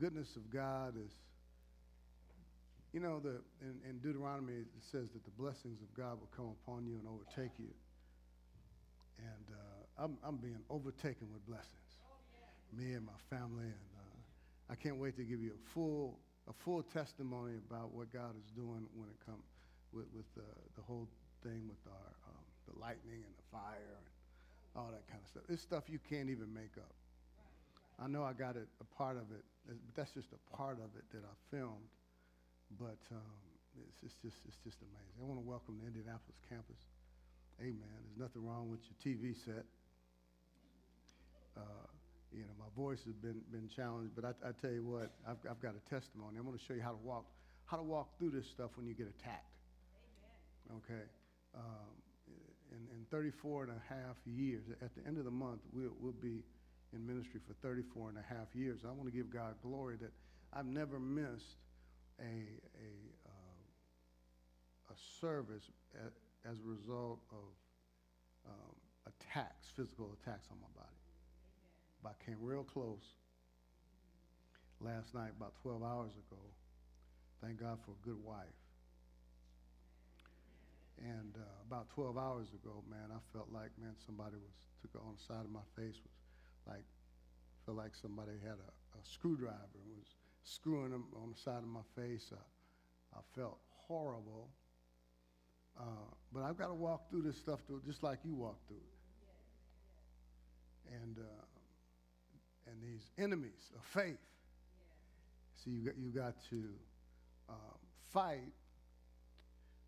goodness of God is, you know, the, in, in Deuteronomy it says that the blessings of God will come upon you and overtake you. And uh, I'm, I'm being overtaken with blessings. Me and my family, and uh, I can't wait to give you a full, a full testimony about what God is doing when it comes with, with the, the whole thing with our, um, the lightning and the fire and all that kind of stuff. It's stuff you can't even make up. I know I got it, a part of it, that's just a part of it that I filmed. But um, it's, it's, just, it's just amazing. I want to welcome the Indianapolis campus. Amen. There's nothing wrong with your TV set. Uh, you know, my voice has been, been challenged, but I, I tell you what, I've, I've got a testimony. I'm going to show you how to walk, how to walk through this stuff when you get attacked. Amen. Okay. Um, in, in 34 and a half years, at the end of the month, we'll, we'll be in ministry for 34 and a half years. I want to give God glory that I've never missed a, a, uh, a service as a result of um, attacks, physical attacks on my body. But I came real close last night, about 12 hours ago. Thank God for a good wife. And uh, about 12 hours ago, man, I felt like, man, somebody was took on the side of my face was like, felt like somebody had a, a screwdriver and was screwing them on the side of my face. I, I felt horrible. Uh, but I've got to walk through this stuff just like you walk through it. And, uh, and these enemies of faith. See, you got, you got to um, fight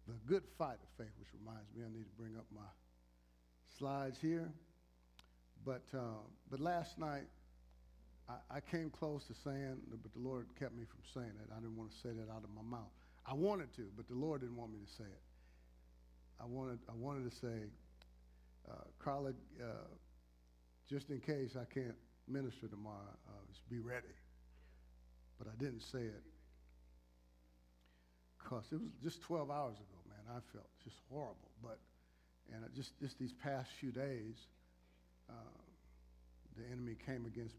the good fight of faith, which reminds me I need to bring up my slides here. But, uh, but last night, I, I, came close to saying, but the Lord kept me from saying it. I didn't want to say that out of my mouth. I wanted to, but the Lord didn't want me to say it. I wanted, I wanted to say, uh, Carla, uh, just in case I can't minister tomorrow, uh, just be ready. But I didn't say it because it was just 12 hours ago, man. I felt just horrible. But, and just, just these past few days, uh, the enemy came against,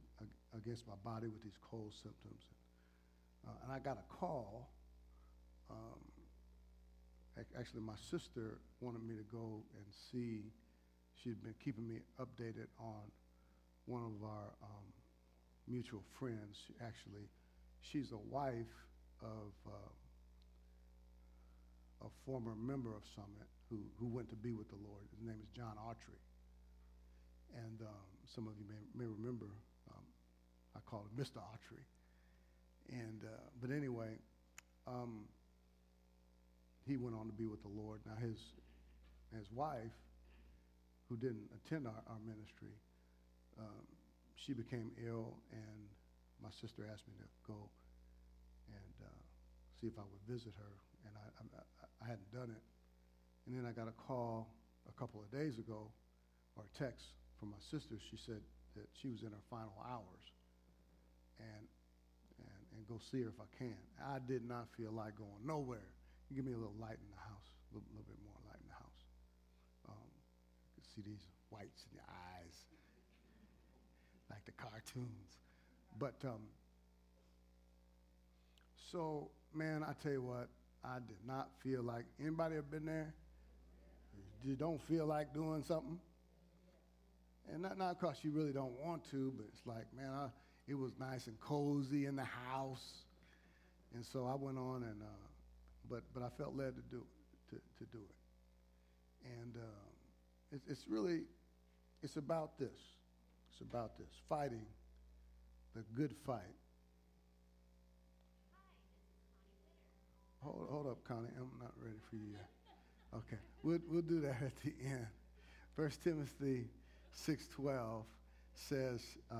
against my body with these cold symptoms. Uh, and I got a call. Um, actually, my sister wanted me to go and see. She'd been keeping me updated on one of our um, mutual friends. She actually, she's a wife of uh, a former member of Summit who, who went to be with the Lord. His name is John Autry. And um, some of you may, may remember, um, I called him Mr. Autry. And, uh, but anyway, um, he went on to be with the Lord. Now, his, his wife, who didn't attend our, our ministry, um, she became ill, and my sister asked me to go and uh, see if I would visit her. And I, I, I hadn't done it. And then I got a call a couple of days ago, or a text from my sister. She said that she was in her final hours and, and, and go see her if I can. I did not feel like going nowhere. You give me a little light in the house, a little, little bit more light in the house. Um, you can see these whites in your eyes, like the cartoons. But um, so, man, I tell you what, I did not feel like anybody have been there. You don't feel like doing something, and not not because you really don't want to, but it's like, man, I, it was nice and cozy in the house, and so I went on and, uh, but but I felt led to do to to do it, and it's, it's really, it's about this, it's about this fighting the good fight Hold, hold up, Connie. I'm not ready for you yet. Okay, we'll, we'll do that at the end. First Timothy 6.12 says, uh,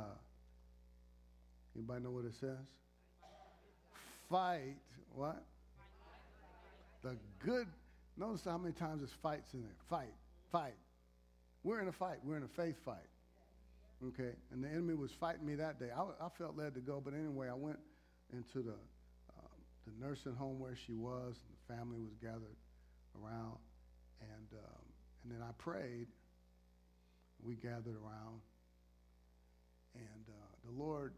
anybody know what it says? Fight, what? The good, notice how many times there's fights in there. Fight, fight. We're in a fight. We're in a faith fight. Okay, and the enemy was fighting me that day. I, I felt led to go, but anyway, I went into the the nursing home where she was, and the family was gathered around. And, um, and then I prayed. We gathered around. And uh, the Lord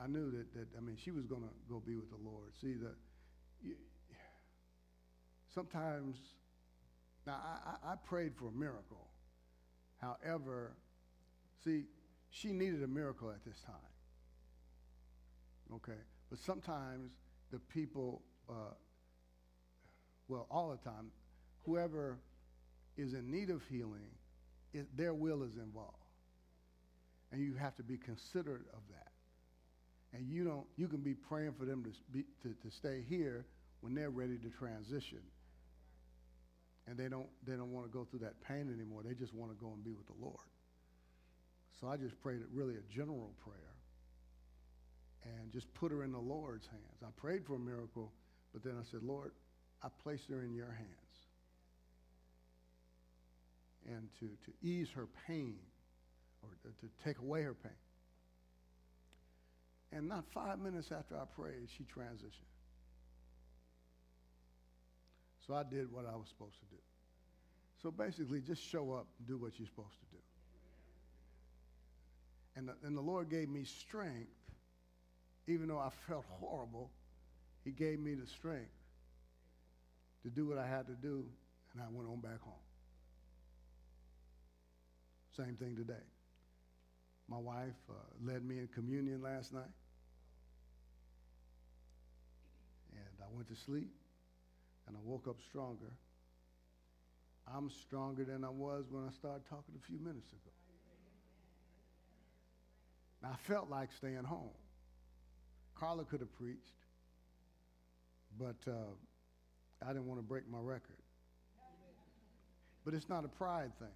I knew that, that I mean, she was going to go be with the Lord. See, the, you, sometimes, now I, I prayed for a miracle. However, see, she needed a miracle at this time. Okay? But sometimes the people, uh, well, all the time, whoever is in need of healing, it, their will is involved. And you have to be considerate of that. And you don't, you can be praying for them to, be, to, to stay here when they're ready to transition. And they don't, they don't want to go through that pain anymore. They just want to go and be with the Lord. So I just prayed really a general prayer and just put her in the Lord's hands. I prayed for a miracle, but then I said, Lord, I place her in your hands. And to, to ease her pain or to, take away her pain. And not five minutes after I prayed, she transitioned. So I did what I was supposed to do. So basically, just show up do what you're supposed to do. And the, and the Lord gave me strength, even though I felt horrible, He gave me the strength to do what I had to do, and I went on back home. Same thing today. My wife uh, led me in communion last night. And I went to sleep, and I woke up stronger. I'm stronger than I was when I started talking a few minutes ago. I felt like staying home. Carla could have preached, but uh, I didn't want to break my record. But it's not a pride thing.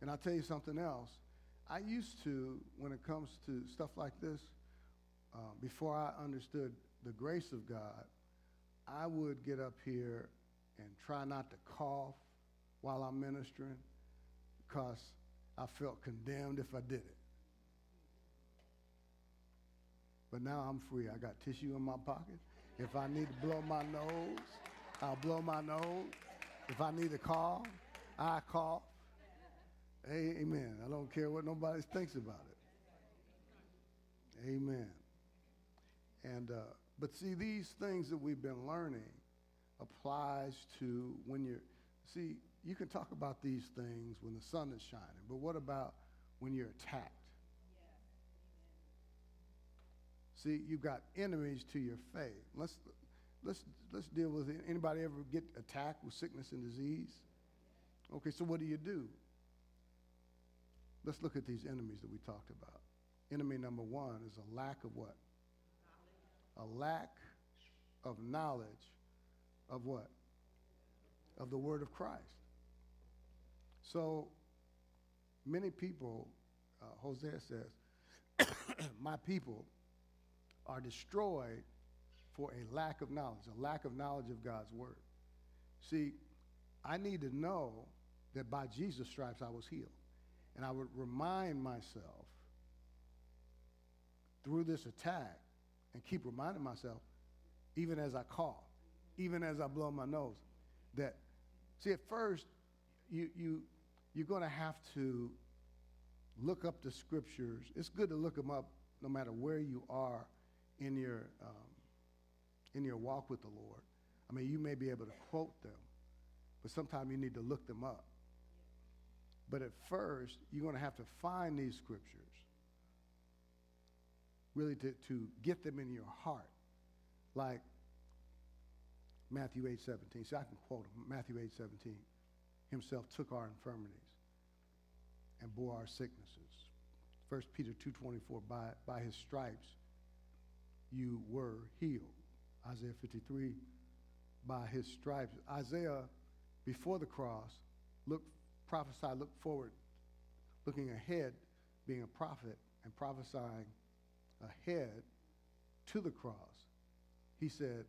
And I'll tell you something else. I used to, when it comes to stuff like this, uh, before I understood the grace of God, I would get up here and try not to cough while I'm ministering because I felt condemned if I did it. But now I'm free. I got tissue in my pocket. If I need to blow my nose, I'll blow my nose. If I need to cough, I cough. Amen. I don't care what nobody thinks about it. Amen. And uh, but see, these things that we've been learning applies to when you're. See, you can talk about these things when the sun is shining, but what about when you're attacked? See, you've got enemies to your faith. Let's, let's, let's deal with it. Anybody ever get attacked with sickness and disease? Okay, so what do you do? Let's look at these enemies that we talked about. Enemy number one is a lack of what? A lack of knowledge of what? Of the word of Christ. So many people, uh, Hosea says, my people are destroyed for a lack of knowledge, a lack of knowledge of God's word. See, I need to know that by Jesus' stripes I was healed. And I would remind myself through this attack and keep reminding myself, even as I cough, even as I blow my nose, that, see, at first, you, you, you're going to have to look up the scriptures. It's good to look them up no matter where you are in your, um, in your walk with the Lord. I mean, you may be able to quote them, but sometimes you need to look them up. But at first, you're going to have to find these scriptures really to, to get them in your heart. Like Matthew 8 17. See, I can quote him. Matthew 8 17. Himself took our infirmities and bore our sicknesses. 1 Peter 2.24, by, by his stripes you were healed. Isaiah 53, by his stripes. Isaiah, before the cross, looked, prophesied, looked forward, looking ahead, being a prophet, and prophesying ahead to the cross. He said,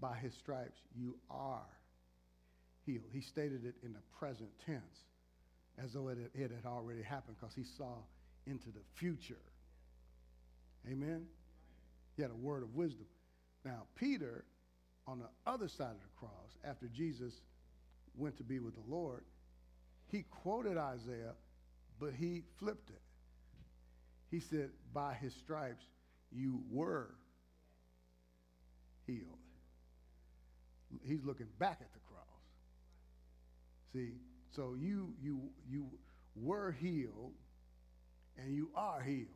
by his stripes you are healed. He stated it in the present tense as though it, it had already happened because he saw into the future. Amen? He had a word of wisdom. Now, Peter, on the other side of the cross, after Jesus went to be with the Lord, he quoted Isaiah, but he flipped it. He said, By his stripes you were healed. He's looking back at the cross. See, so you you you were healed and you are healed.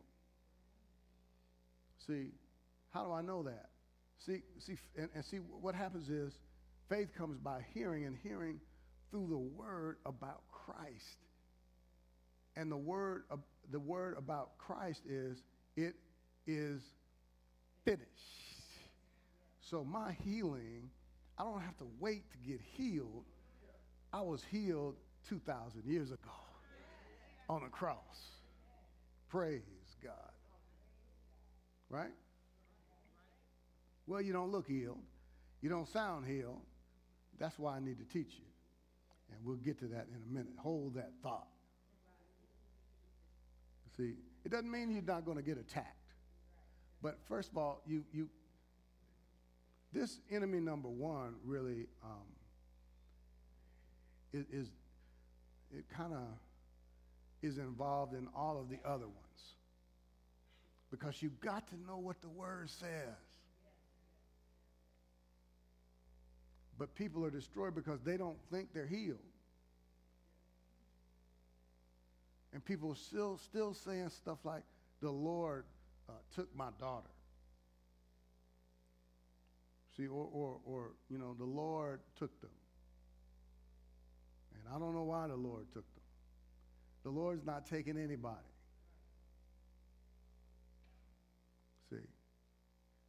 See, how do I know that? See, see, and, and see what happens is faith comes by hearing and hearing through the word about Christ. And the word, the word about Christ is, it is finished. So my healing, I don't have to wait to get healed. I was healed 2,000 years ago on a cross. Praise God. Right? Well, you don't look healed. You don't sound healed. That's why I need to teach you. And we'll get to that in a minute. Hold that thought. See, it doesn't mean you're not going to get attacked. But first of all, you, you this enemy number one really um, is, is it kind of is involved in all of the other ones because you've got to know what the word says. But people are destroyed because they don't think they're healed. And people still still saying stuff like, the Lord uh, took my daughter. See, or, or, or, you know, the Lord took them. And I don't know why the Lord took them. The Lord's not taking anybody. See?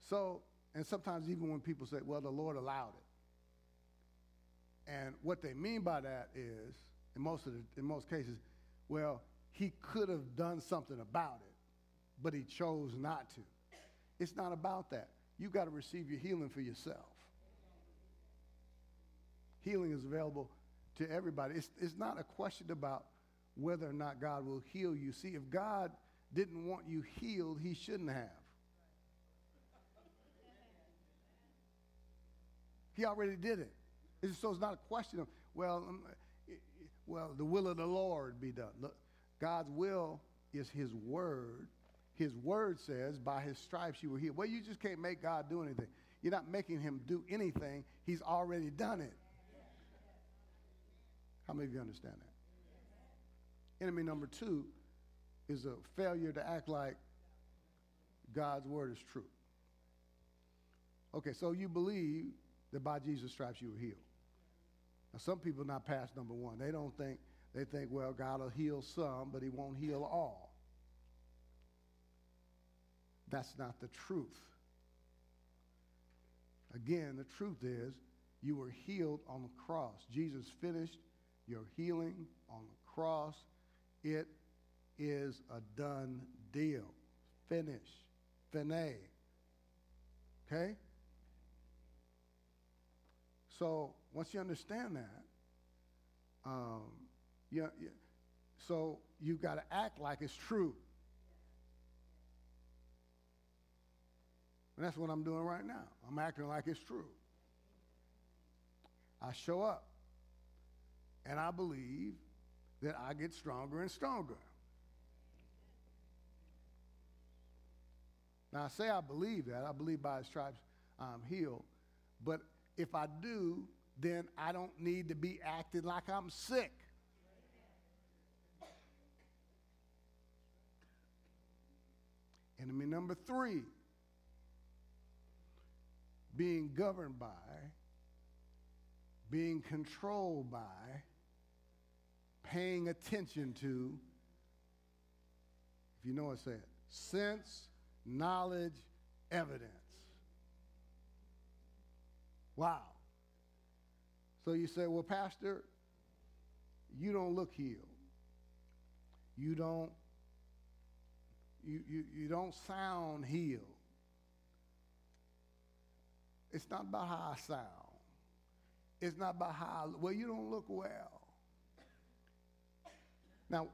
So, and sometimes even when people say, well, the Lord allowed it. And what they mean by that is, in most, of the, in most cases, well, he could have done something about it, but he chose not to. It's not about that. You got to receive your healing for yourself. Healing is available to everybody. It's, it's not a question about whether or not God will heal you. See, if God didn't want you healed, he shouldn't have. He already did it. It's, so it's not a question of, well, um, well, the will of the Lord be done. Look, God's will is his word. His word says, by his stripes you were healed. Well, you just can't make God do anything. You're not making him do anything. He's already done it. How many of you understand that? Enemy number two is a failure to act like God's word is true. Okay, so you believe that by Jesus' stripes you were healed. Now, some people not past number one. They don't think they think, well, God will heal some, but he won't heal all. That's not the truth. Again, the truth is you were healed on the cross. Jesus finished your healing on the cross. It is a done deal. Finish. Fine. Okay? So once you understand that, um. So you've got to act like it's true. And that's what I'm doing right now. I'm acting like it's true. I show up. And I believe that I get stronger and stronger. Now, I say I believe that. I believe by his stripes I'm healed. But if I do, then I don't need to be acting like I'm sick. Enemy number three being governed by, being controlled by, paying attention to, if you know what I said, sense, knowledge, evidence. Wow. So you say, well, Pastor, you don't look healed. You don't you, you, you don't sound healed. It's not about how I sound. It's not about how, I, well, you don't look well. Now,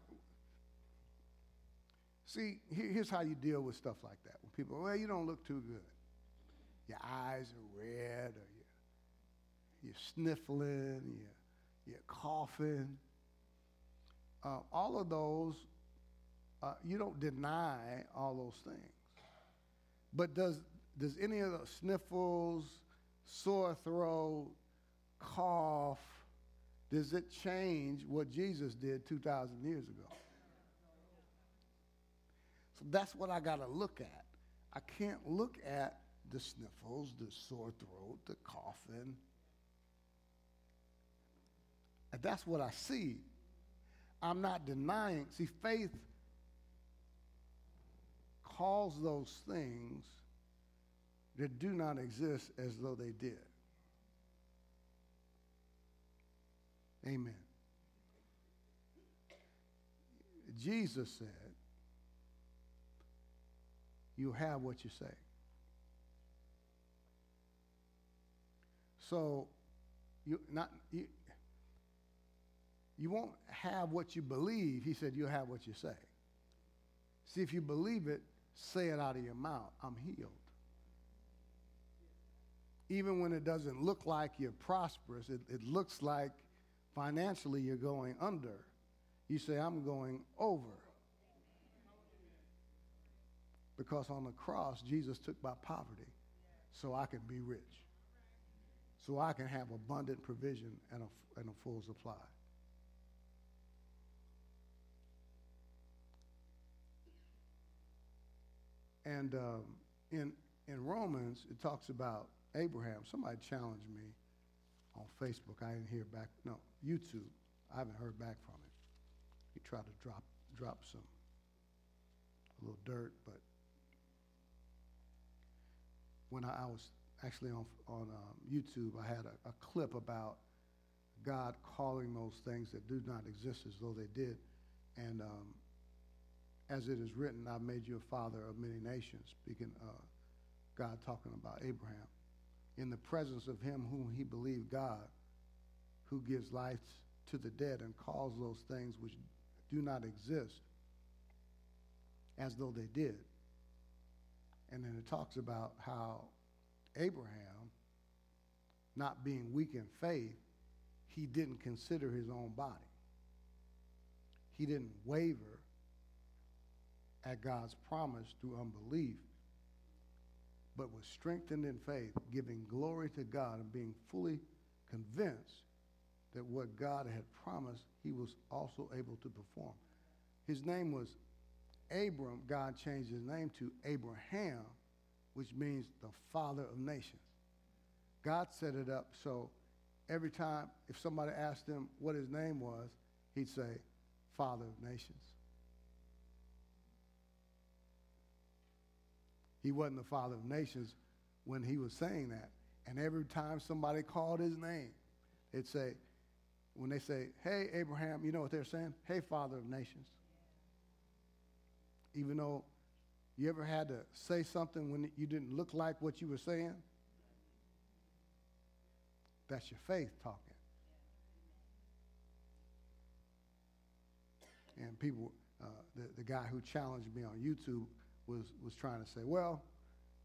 see, here's how you deal with stuff like that. When people, well, you don't look too good. Your eyes are red, or you're, sniffling, you're, you're coughing. Uh, all of those uh, you don't deny all those things. But does, does any of the sniffles, sore throat, cough, does it change what Jesus did 2,000 years ago? So that's what I got to look at. I can't look at the sniffles, the sore throat, the coughing. And that's what I see. I'm not denying. See, faith calls those things that do not exist as though they did. Amen. Jesus said, You have what you say. So, you not you, you won't have what you believe. He said, You'll have what you say. See, if you believe it, say it out of your mouth I'm healed. Even when it doesn't look like you're prosperous, it, it looks like financially you're going under. You say, I'm going over. Because on the cross, Jesus took my poverty so I can be rich, so I can have abundant provision and a, and a full supply. And um, in, in Romans, it talks about Abraham. Somebody challenged me on Facebook. I didn't hear back. No, YouTube. I haven't heard back from him. He tried to drop drop some a little dirt, but when I, I was actually on on um, YouTube, I had a, a clip about God calling those things that do not exist as though they did, and um, as it is written, I've made you a father of many nations. Speaking, uh, God talking about Abraham, in the presence of him whom he believed God, who gives life to the dead and calls those things which do not exist as though they did. And then it talks about how Abraham, not being weak in faith, he didn't consider his own body. He didn't waver at God's promise through unbelief, but was strengthened in faith, giving glory to God and being fully convinced that what God had promised, he was also able to perform. His name was Abram. God changed his name to Abraham, which means the father of nations. God set it up so every time if somebody asked him what his name was, he'd say, Father of Nations. He wasn't the Father of Nations when he was saying that. And every time somebody called his name, they'd say, when they say, hey, Abraham, you know what they're saying? Hey, Father of Nations. Even though you ever had to say something when you didn't look like what you were saying? That's your faith talking. And people, uh, the, the guy who challenged me on YouTube was, was trying to say, well,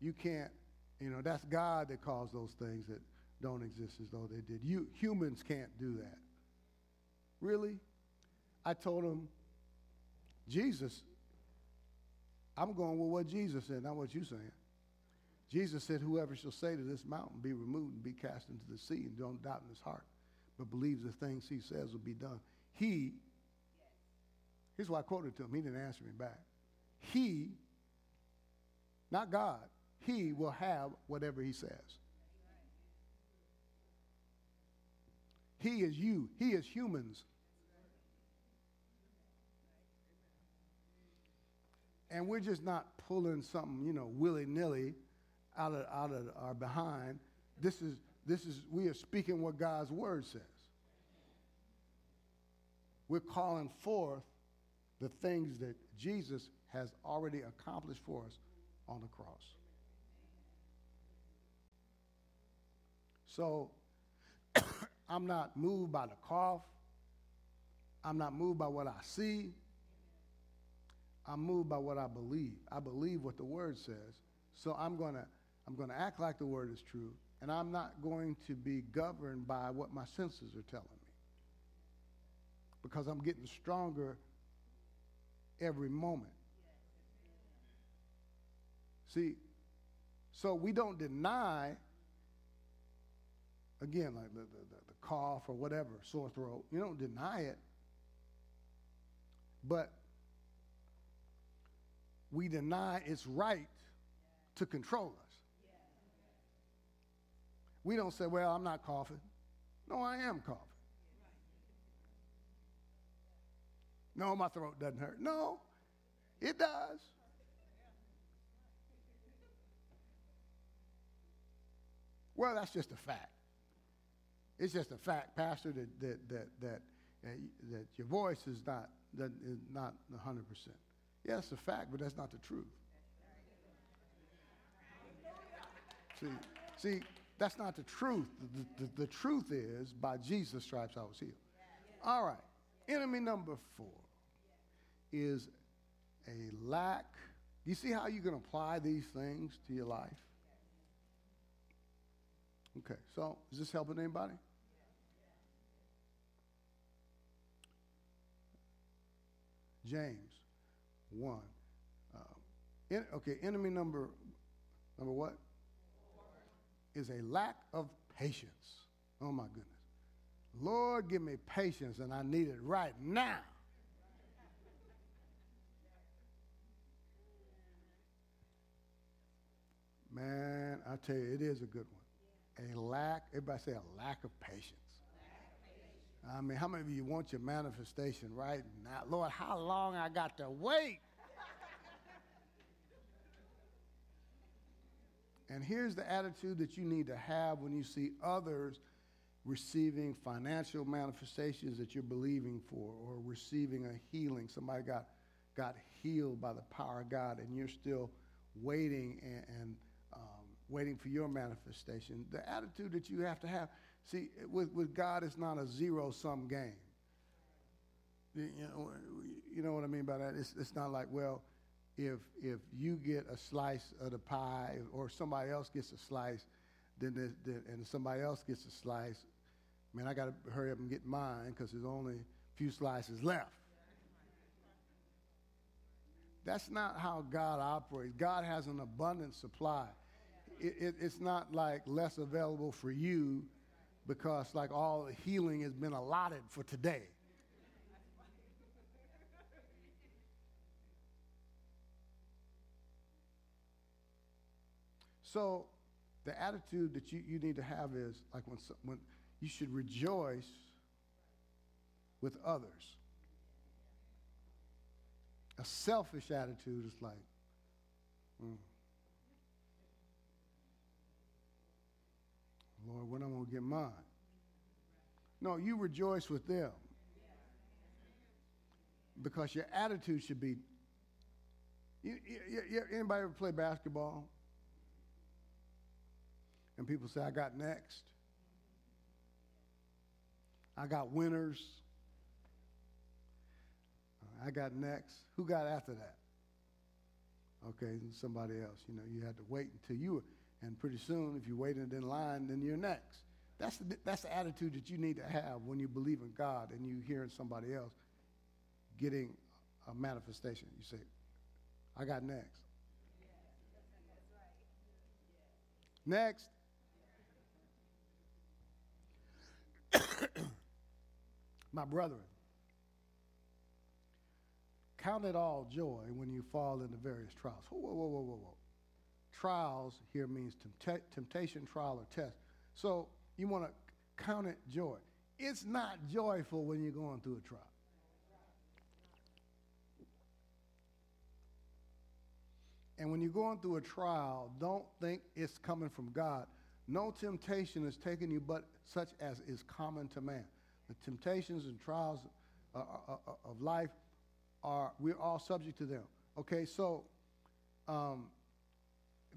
you can't, you know, that's God that caused those things that don't exist as though they did. You humans can't do that. Really? I told him, Jesus, I'm going with what Jesus said, not what you're saying. Jesus said, Whoever shall say to this mountain, be removed and be cast into the sea, and don't doubt in his heart, but believes the things he says will be done. He, here's why I quoted to him. He didn't answer me back. He, not God, he will have whatever he says. He is you. He is humans. And we're just not pulling something, you know, willy-nilly out of, out of our behind. This is, this is, we are speaking what God's word says. We're calling forth the things that Jesus has already accomplished for us on the cross. So I'm not moved by the cough. I'm not moved by what I see. I'm moved by what I believe. I believe what the word says. So I'm going to I'm going to act like the word is true, and I'm not going to be governed by what my senses are telling me. Because I'm getting stronger every moment. See, So we don't deny, again, like the, the, the cough or whatever, sore throat, you don't deny it. But we deny its right to control us. We don't say, well, I'm not coughing. No, I am coughing. No, my throat doesn't hurt. No, it does. Well, that's just a fact. It's just a fact, Pastor, that that that that, uh, that your voice is not that is not 100%. Yeah, it's a fact, but that's not the truth. See, see, that's not the truth. The, the, the truth is, by Jesus' stripes I was healed. All right. Enemy number four is a lack. You see how you can apply these things to your life? Okay, so is this helping anybody? James 1. Uh, in, okay, enemy number, number what? Is a lack of patience. Oh my goodness. Lord, give me patience, and I need it right now. Man, I tell you, it is a good one. A lack, everybody say a lack of patience. I mean, how many of you want your manifestation right now? Lord, how long I got to wait? and here's the attitude that you need to have when you see others receiving financial manifestations that you're believing for or receiving a healing. Somebody got, got healed by the power of God and you're still waiting and, and waiting for your manifestation. The attitude that you have to have See, with, with God, it's not a zero sum game. You know, you know what I mean by that? It's, it's not like, well, if, if you get a slice of the pie or somebody else gets a slice, then, and somebody else gets a slice, man, I got to hurry up and get mine because there's only a few slices left. That's not how God operates. God has an abundant supply. It, it, it's not like less available for you because like all the healing has been allotted for today. So the attitude that you, you need to have is like when, when you should rejoice with others. A selfish attitude is like, mm. Lord, when I'm going to get mine? No, you rejoice with them. Because your attitude should be. You, you, you, anybody ever play basketball? And people say, I got next. I got winners. I got next. Who got after that? Okay, somebody else. You know, you had to wait until you were and pretty soon, if you waited in line, then you're next. That's the, that's the attitude that you need to have when you believe in God and you hearing somebody else getting a manifestation. You say, I got next. Next. My brethren, count it all joy when you fall into various trials. Whoa, whoa, whoa, whoa, whoa trials here means temptation, trial, or test. So you want to count it joy. It's not joyful when you're going through a trial. And when you're going through a trial, don't think it's coming from God. No temptation is taking you but such as is common to man. The temptations and trials uh, uh, uh of life are, we're all subject to them. Okay, so um,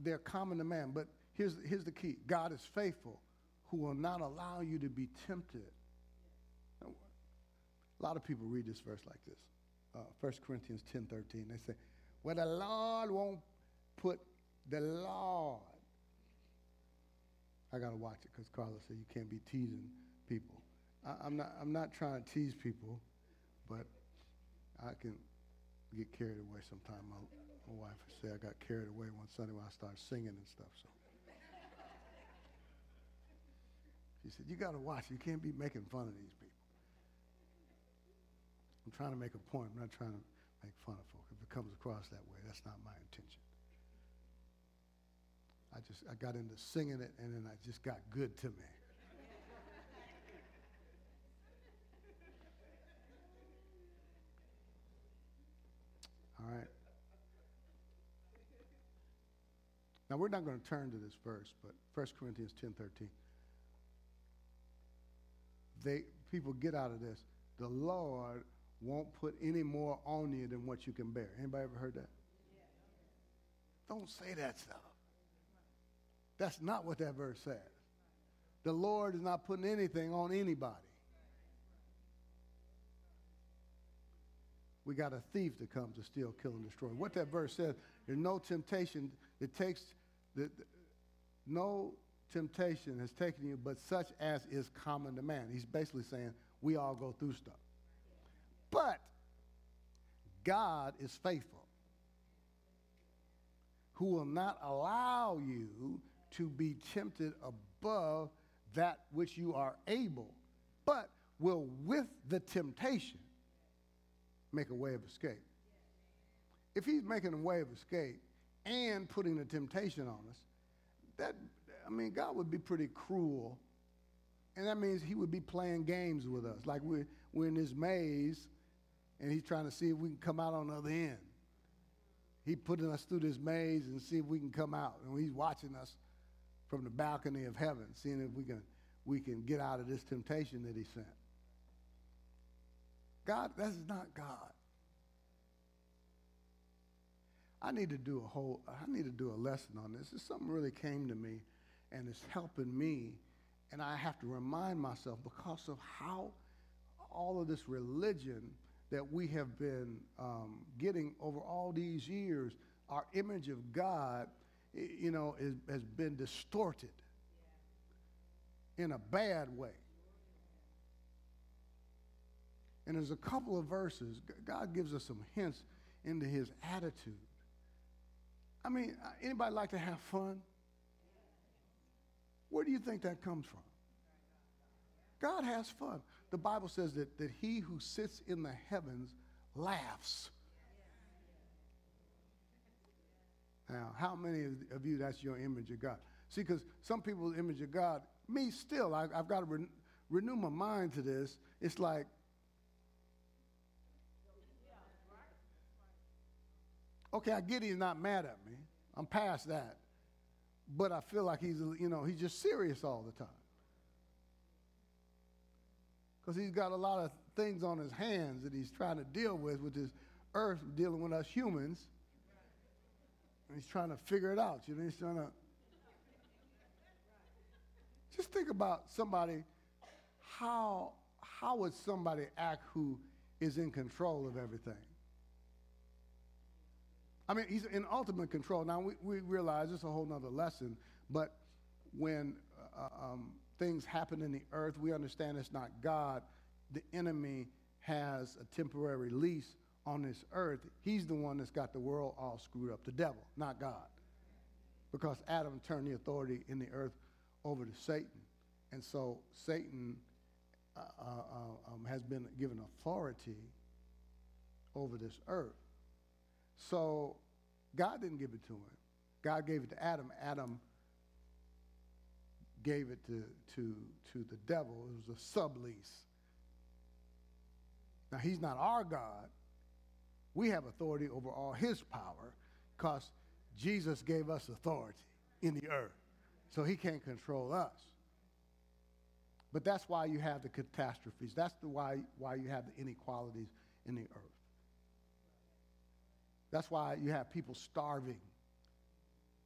they're common to man. But here's, here's the key God is faithful, who will not allow you to be tempted. A lot of people read this verse like this uh, 1 Corinthians 10 13. They say, Well, the Lord won't put the Lord. I got to watch it because Carlos said you can't be teasing people. I, I'm, not, I'm not trying to tease people, but I can get carried away sometime. My wife would say I got carried away one Sunday when I started singing and stuff. So she said, "You got to watch. You can't be making fun of these people." I'm trying to make a point. I'm not trying to make fun of folk. If it comes across that way, that's not my intention. I just I got into singing it, and then I just got good to me. All right. Now we're not going to turn to this verse, but 1 Corinthians 10 13. They people get out of this. The Lord won't put any more on you than what you can bear. Anybody ever heard that? Don't say that stuff. That's not what that verse says. The Lord is not putting anything on anybody. We got a thief that comes to steal, kill, and destroy. What that verse says, there's no temptation that takes, that no temptation has taken you, but such as is common to man. He's basically saying we all go through stuff. But God is faithful, who will not allow you to be tempted above that which you are able, but will with the temptation make a way of escape. If he's making a way of escape and putting a temptation on us, that I mean, God would be pretty cruel. And that means he would be playing games with us. Like we're, we're in this maze and he's trying to see if we can come out on the other end. He's putting us through this maze and see if we can come out. And he's watching us from the balcony of heaven, seeing if we can, we can get out of this temptation that he sent. God, that's not God. I need to do a whole, I need to do a lesson on this. This something really came to me and it's helping me. And I have to remind myself because of how all of this religion that we have been um, getting over all these years, our image of God, you know, is, has been distorted in a bad way. And there's a couple of verses, God gives us some hints into his attitude. I mean, uh, anybody like to have fun? Where do you think that comes from? God has fun. The Bible says that, that he who sits in the heavens laughs. Now, how many of you that's your image of God? See, because some people's image of God, me still, I, have got to re- renew my mind to this. It's like, okay, I get he's not mad at me. I'm past that. But I feel like he's, you know, he's just serious all the time because he's got a lot of things on his hands that he's trying to deal with, with this earth dealing with us humans. And he's trying to figure it out. You know, he's trying to. Just think about somebody. How how would somebody act who is in control of everything? I mean, he's in ultimate control. Now we, we realize it's a whole nother lesson, but when uh, um, things happen in the earth, we understand it's not God. The enemy has a temporary lease on this earth. He's the one that's got the world all screwed up, the devil, not God. Because Adam turned the authority in the earth over to Satan. And so Satan uh, uh, uh um, has been given authority over this earth. So God didn't give it to him. God gave it to Adam. Adam gave it to, to, to the devil. It was a sublease. Now, he's not our God. We have authority over all his power because Jesus gave us authority in the earth. So he can't control us. But that's why you have the catastrophes. That's the why, why you have the inequalities in the earth. That's why you have people starving.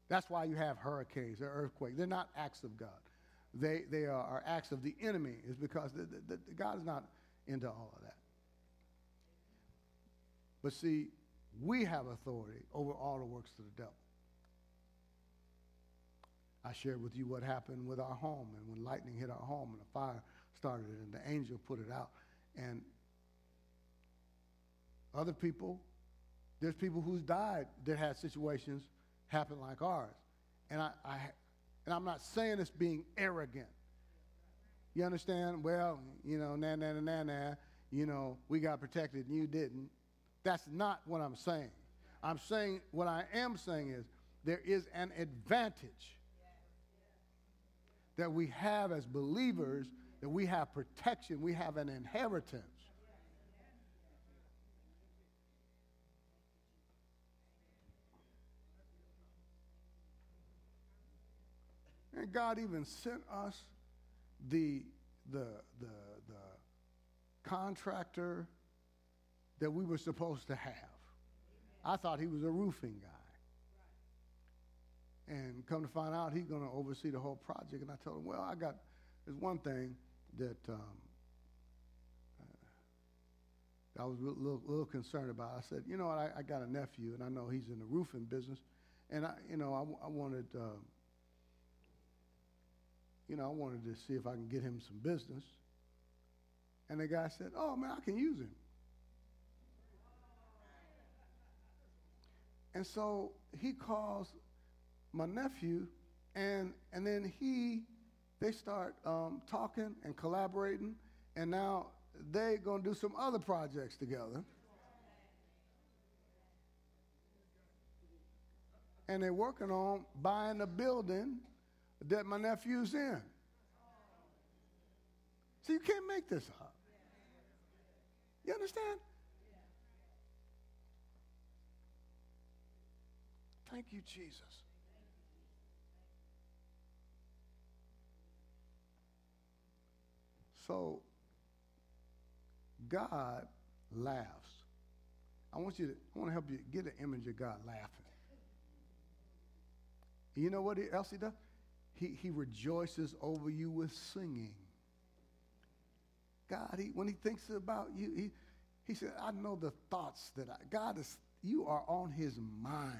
That's why you have hurricanes or earthquakes. They're not acts of God. They, they are, acts of the enemy. Is because the, the, the, God is not into all of that. But see, we have authority over all the works of the devil. I shared with you what happened with our home and when lightning hit our home and a fire started and the angel put it out. And other people There's people who's died that had situations happen like ours. And, I, I, and I'm not saying this being arrogant. You understand? Well, you know, na na na na na, you know, we got protected and you didn't. That's not what I'm saying. I'm saying, what I am saying is, there is an advantage that we have as believers, that we have protection, we have an inheritance. And God even sent us the, the, the, the contractor that we were supposed to have. I thought he was a roofing guy. And come to find out, he's going to oversee the whole project. And I told him, well, I got, there's one thing that um, uh, I was a little, little, concerned about. I said, you know what, I, I, got a nephew, and I know he's in the roofing business. And, I, you know, I, I wanted, uh, you know, I wanted to see if I can get him some business. And the guy said, oh, man, I can use him. And so he calls my nephew, and, and then he, they start um, talking and collaborating, and now they're going to do some other projects together. And they're working on buying a building that my nephew's in. So you can't make this up. You understand? Thank you, Jesus. So, God laughs. I want you to, I want to help you get an image of God laughing. You know what else he does? He, he rejoices over you with singing. God, he, when he thinks about you, he, he said, I know the thoughts that I, God is, you are on his mind.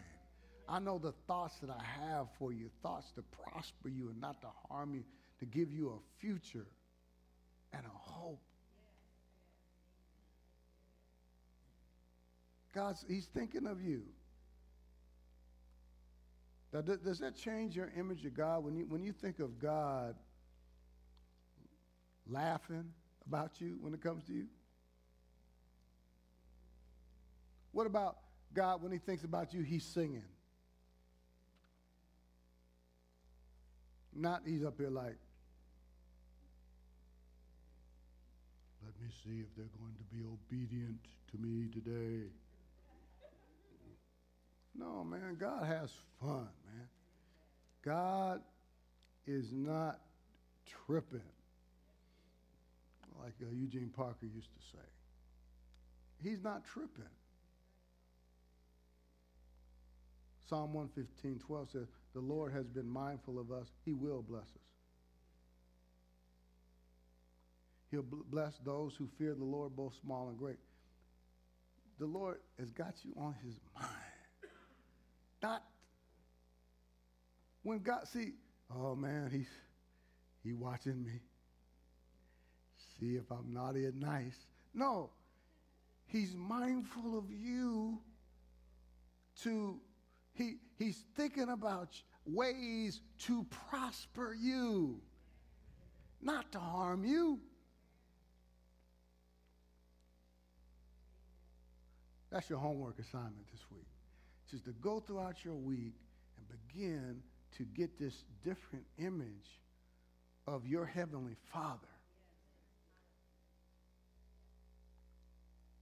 I know the thoughts that I have for you, thoughts to prosper you and not to harm you, to give you a future and a hope. God's, He's thinking of you. Now, does that change your image of God when you, when you think of God laughing about you when it comes to you? What about God when He thinks about you, He's singing? Not he's up here like, let me see if they're going to be obedient to me today. No, man, God has fun. God is not tripping, like uh, Eugene Parker used to say. He's not tripping. Psalm 115, 12 says, The Lord has been mindful of us. He will bless us. He'll bless those who fear the Lord, both small and great. The Lord has got you on his mind. Not when God see, oh man, he's he watching me. See if I'm naughty and nice. No. He's mindful of you to he, he's thinking about ways to prosper you, not to harm you. That's your homework assignment this week. Just to go throughout your week and begin to get this different image of your heavenly Father.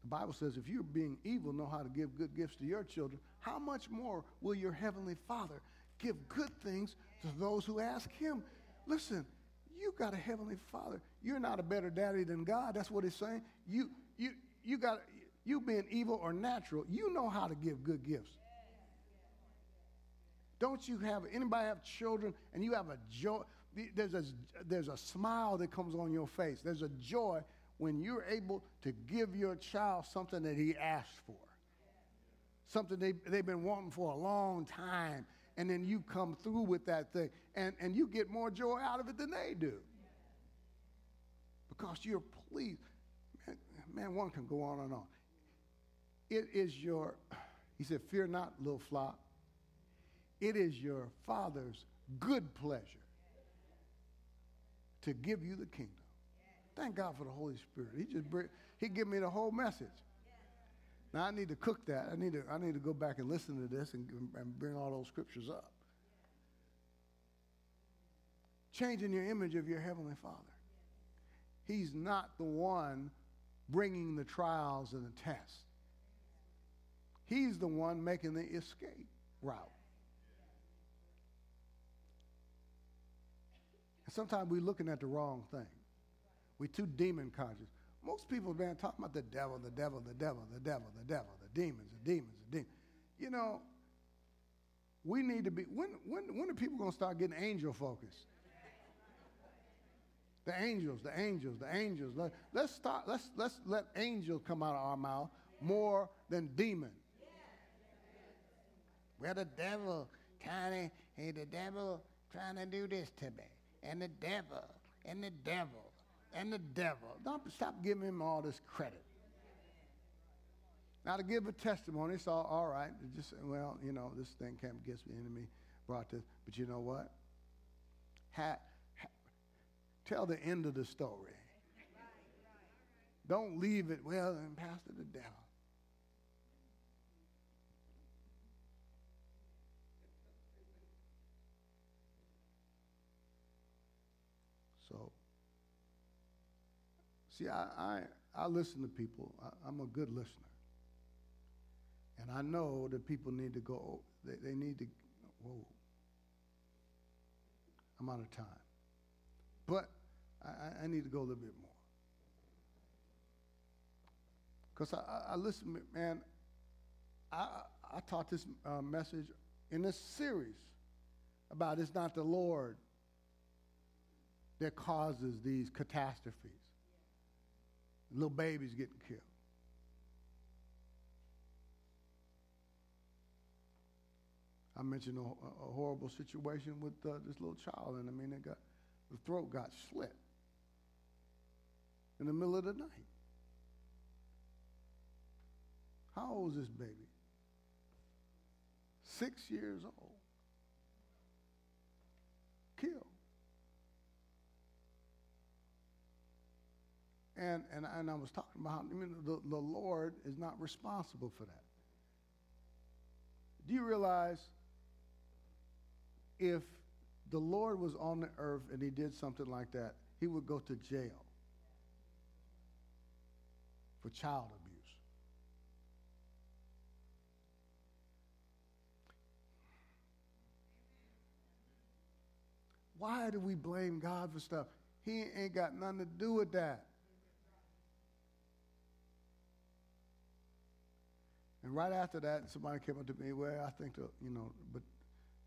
The Bible says if you're being evil, know how to give good gifts to your children, how much more will your heavenly Father give good things to those who ask him? Listen, you got a heavenly Father. You're not a better daddy than God. That's what he's saying. You you you got you being evil or natural, you know how to give good gifts. Don't you have anybody have children and you have a joy? There's a there's a smile that comes on your face. There's a joy when you're able to give your child something that he asked for something they, they've been wanting for a long time, and then you come through with that thing, and, and you get more joy out of it than they do. Because you're pleased. Man, man, one can go on and on. It is your, He said, Fear not, little flock. It is your Father's good pleasure to give you the kingdom. Thank God for the Holy Spirit. He just bring, he give me the whole message. Now I need to cook that. I need to I need to go back and listen to this and, and bring all those scriptures up. Changing your image of your heavenly Father. He's not the one bringing the trials and the tests. He's the one making the escape route. And sometimes we're looking at the wrong thing. We're too demon conscious. Most people, man, talking about the devil, the devil, the devil, the devil, the devil, the demons, the demons, the demons. You know, we need to be, when, when, when are people going to start getting angel focused? The angels, the angels, the angels. Let, let's start, let's, let's let angels come out of our mouth more than demon. Well, the devil trying to, hey, the devil trying to do this to me and the devil, and the devil, and the devil. Don't stop giving him all this credit. Now, to give a testimony, it's all, all right. It just, well, you know, this thing came against the enemy, brought this. But you know what? Ha, ha, tell the end of the story. Don't leave it, well, and Pastor the devil. See, I, I, I listen to people. I, am a good listener. And I know that people need to go, they, they need to, whoa. I'm out of time. But I, I need to go a little bit more. Because I, I, listen, man, I, I taught this uh, message in this series about it's not the Lord that causes these catastrophes. Little babies getting killed. I mentioned a, a horrible situation with uh, this little child, and I mean, it got the throat got slit in the middle of the night. How old is this baby? Six years old. Killed. And, and, and I was talking about, I mean, the, the Lord is not responsible for that. Do you realize if the Lord was on the earth and he did something like that, he would go to jail for child abuse? Why do we blame God for stuff? He ain't got nothing to do with that. And right after that, somebody came up to me, well, I think, the, you know, but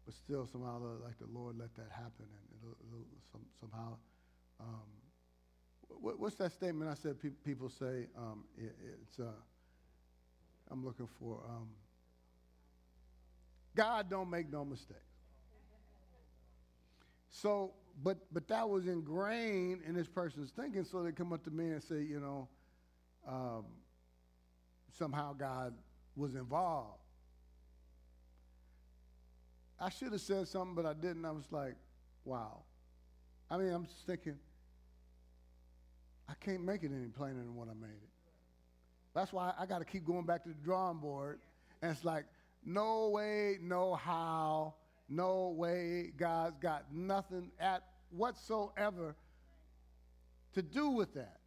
but still somehow like the Lord let that happen, and it'll, it'll some, somehow. Um, what, what's that statement I said? Pe- people say um, it, it's. Uh, I'm looking for. Um, God don't make no mistakes. So, but but that was ingrained in this person's thinking. So they come up to me and say, you know, um, somehow God was involved. I should have said something, but I didn't. I was like, wow. I mean, I'm just thinking, I can't make it any plainer than what I made it. That's why I got to keep going back to the drawing board. And it's like, no way, no how, no way, God's got nothing at whatsoever to do with that.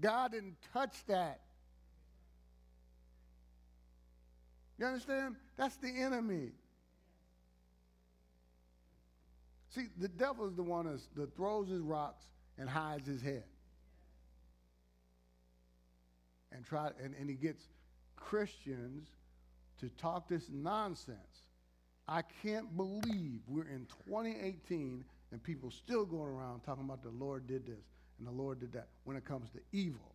God didn't touch that. You understand? That's the enemy. See, the devil is the one that throws his rocks and hides his head. And try and, and he gets Christians to talk this nonsense. I can't believe we're in 2018 and people still going around talking about the Lord did this and the Lord did that when it comes to evil.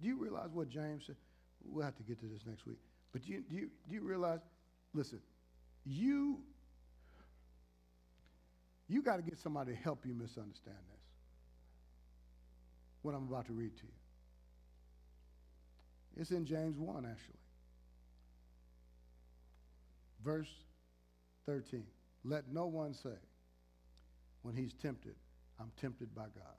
Do you realize what James said? We'll have to get to this next week. But do you, do you, do you realize, listen, you, you got to get somebody to help you misunderstand this. what I'm about to read to you. It's in James 1, actually. Verse 13. Let no one say, when he's tempted, I'm tempted by God.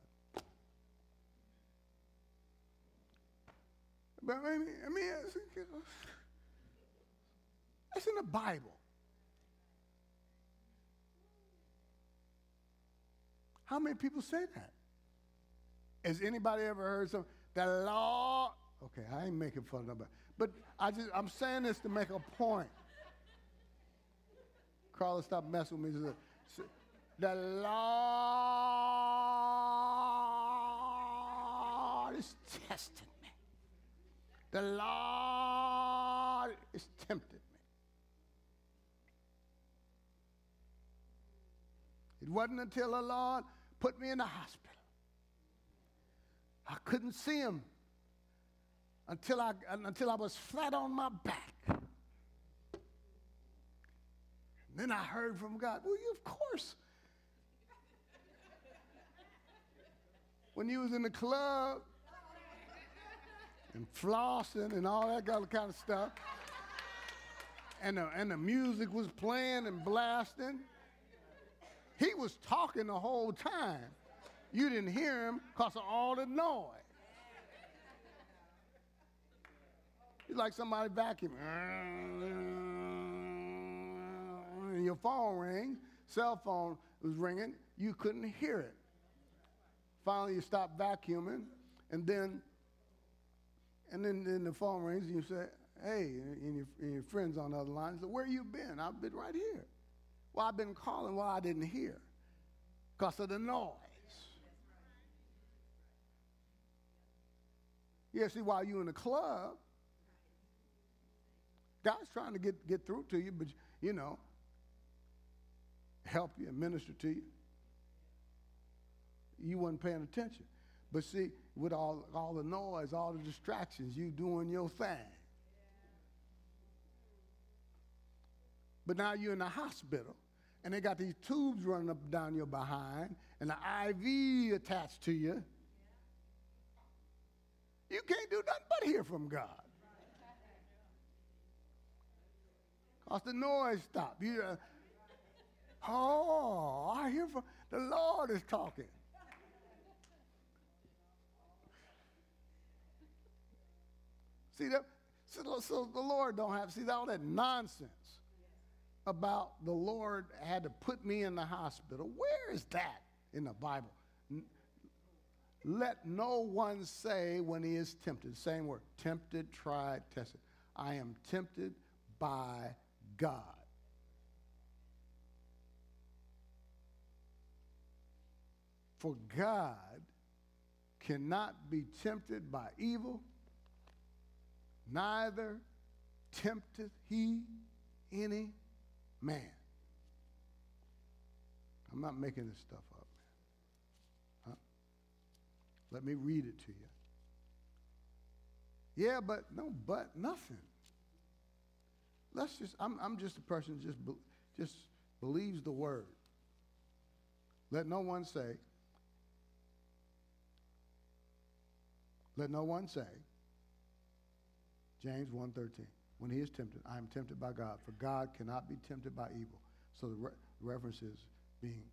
But I mean, I mean it's, it's in the Bible. How many people say that? Has anybody ever heard some? The law. Okay, I ain't making fun of nobody, but I just I'm saying this to make a point. Carla, stop messing with me. The law is testing. The Lord is tempted me. It wasn't until the Lord put me in the hospital. I couldn't see him until I, until I was flat on my back. And then I heard from God. Well, you, of course. when you was in the club and flossing and all that kind of stuff, and the, and the music was playing and blasting, he was talking the whole time. You didn't hear him because of all the noise. It's like somebody vacuuming and your phone rang, cell phone was ringing, you couldn't hear it. Finally, you stopped vacuuming, and then, and then, then the phone rings, and you say, "Hey," and your, and your friends on the other line say, "Where you been? I've been right here." Well, I've been calling. Well, I didn't hear because of the noise. Yeah, see, while you're in the club, God's trying to get, get through to you, but you know, help you and minister to you. You wasn't paying attention. But see, with all, all the noise, all the distractions, you doing your thing. But now you're in the hospital, and they got these tubes running up and down your behind, and the IV attached to you. You can't do nothing but hear from God. Because the noise stopped. You, uh, Oh, I hear from the Lord is talking. See that? So, so the Lord don't have see all that nonsense about the Lord had to put me in the hospital. Where is that in the Bible? Let no one say when he is tempted, same word, tempted, tried, tested. I am tempted by God. For God cannot be tempted by evil, neither tempteth he any man. I'm not making this stuff up, man. Huh? Let me read it to you. Yeah, but no, but nothing. Let's just, I'm, I'm just a person who just, just believes the word. Let no one say, Let no one say, James 1.13, when he is tempted, I am tempted by God, for God cannot be tempted by evil. So the re- reference is being,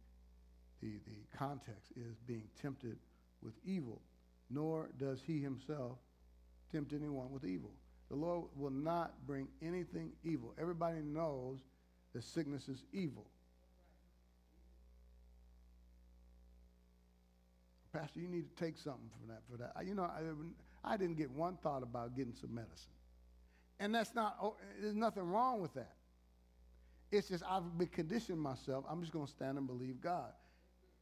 the, the context is being tempted with evil, nor does he himself tempt anyone with evil. The Lord will not bring anything evil. Everybody knows that sickness is evil. Pastor, you need to take something for that. For that, you know, I, I didn't get one thought about getting some medicine, and that's not. Oh, there's nothing wrong with that. It's just I've been conditioning myself. I'm just going to stand and believe God.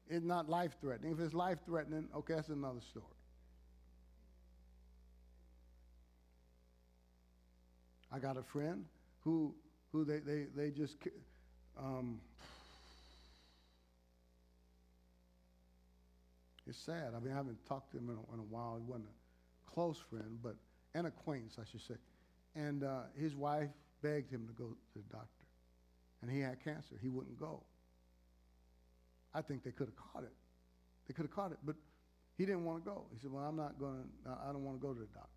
It's not life threatening. If it's life threatening, okay, that's another story. I got a friend who who they they they just um, it's sad. I mean, I haven't talked to him in a, in a while. He wasn't a close friend, but an acquaintance, I should say. And uh, his wife begged him to go to the doctor. And he had cancer. He wouldn't go. I think they could have caught it. They could have caught it. But He didn't want to go. He said, Well, I'm not going to, I don't want to go to the doctor.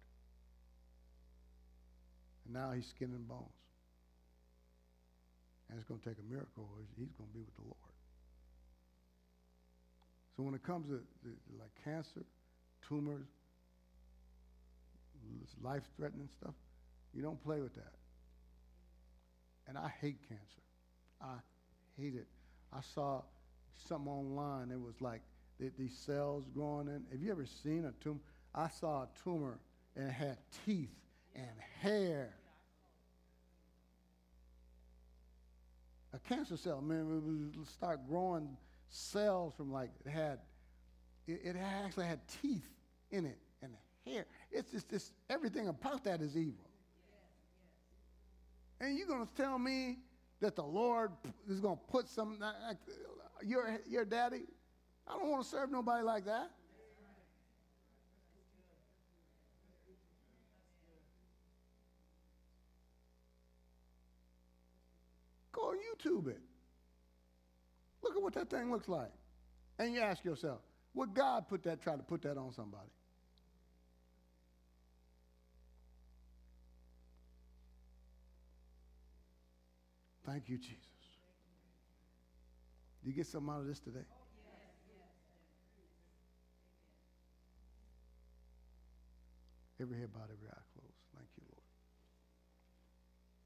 And now he's skin and bones. And it's going to take a miracle or he's going to be with the Lord. So when it comes to, to like cancer, tumors, life-threatening stuff, you don't play with that. And I hate cancer. I hate it. I saw something online. It was like these cells growing in. Have you ever seen a tumor? I saw a tumor and it had teeth and hair. A cancer cell, man, it would start growing cells from like it had. It, it actually had teeth in it and hair. It's just this. Everything about that is evil. And you're going to tell me that the Lord is going to put some, uh, your, your daddy, I don't want to serve nobody like that. Go on YouTube it. Look at what that thing looks like. And you ask yourself, would God put that, try to put that on somebody? Thank you, Jesus. Do you get something out of this today? Every head bowed, every eye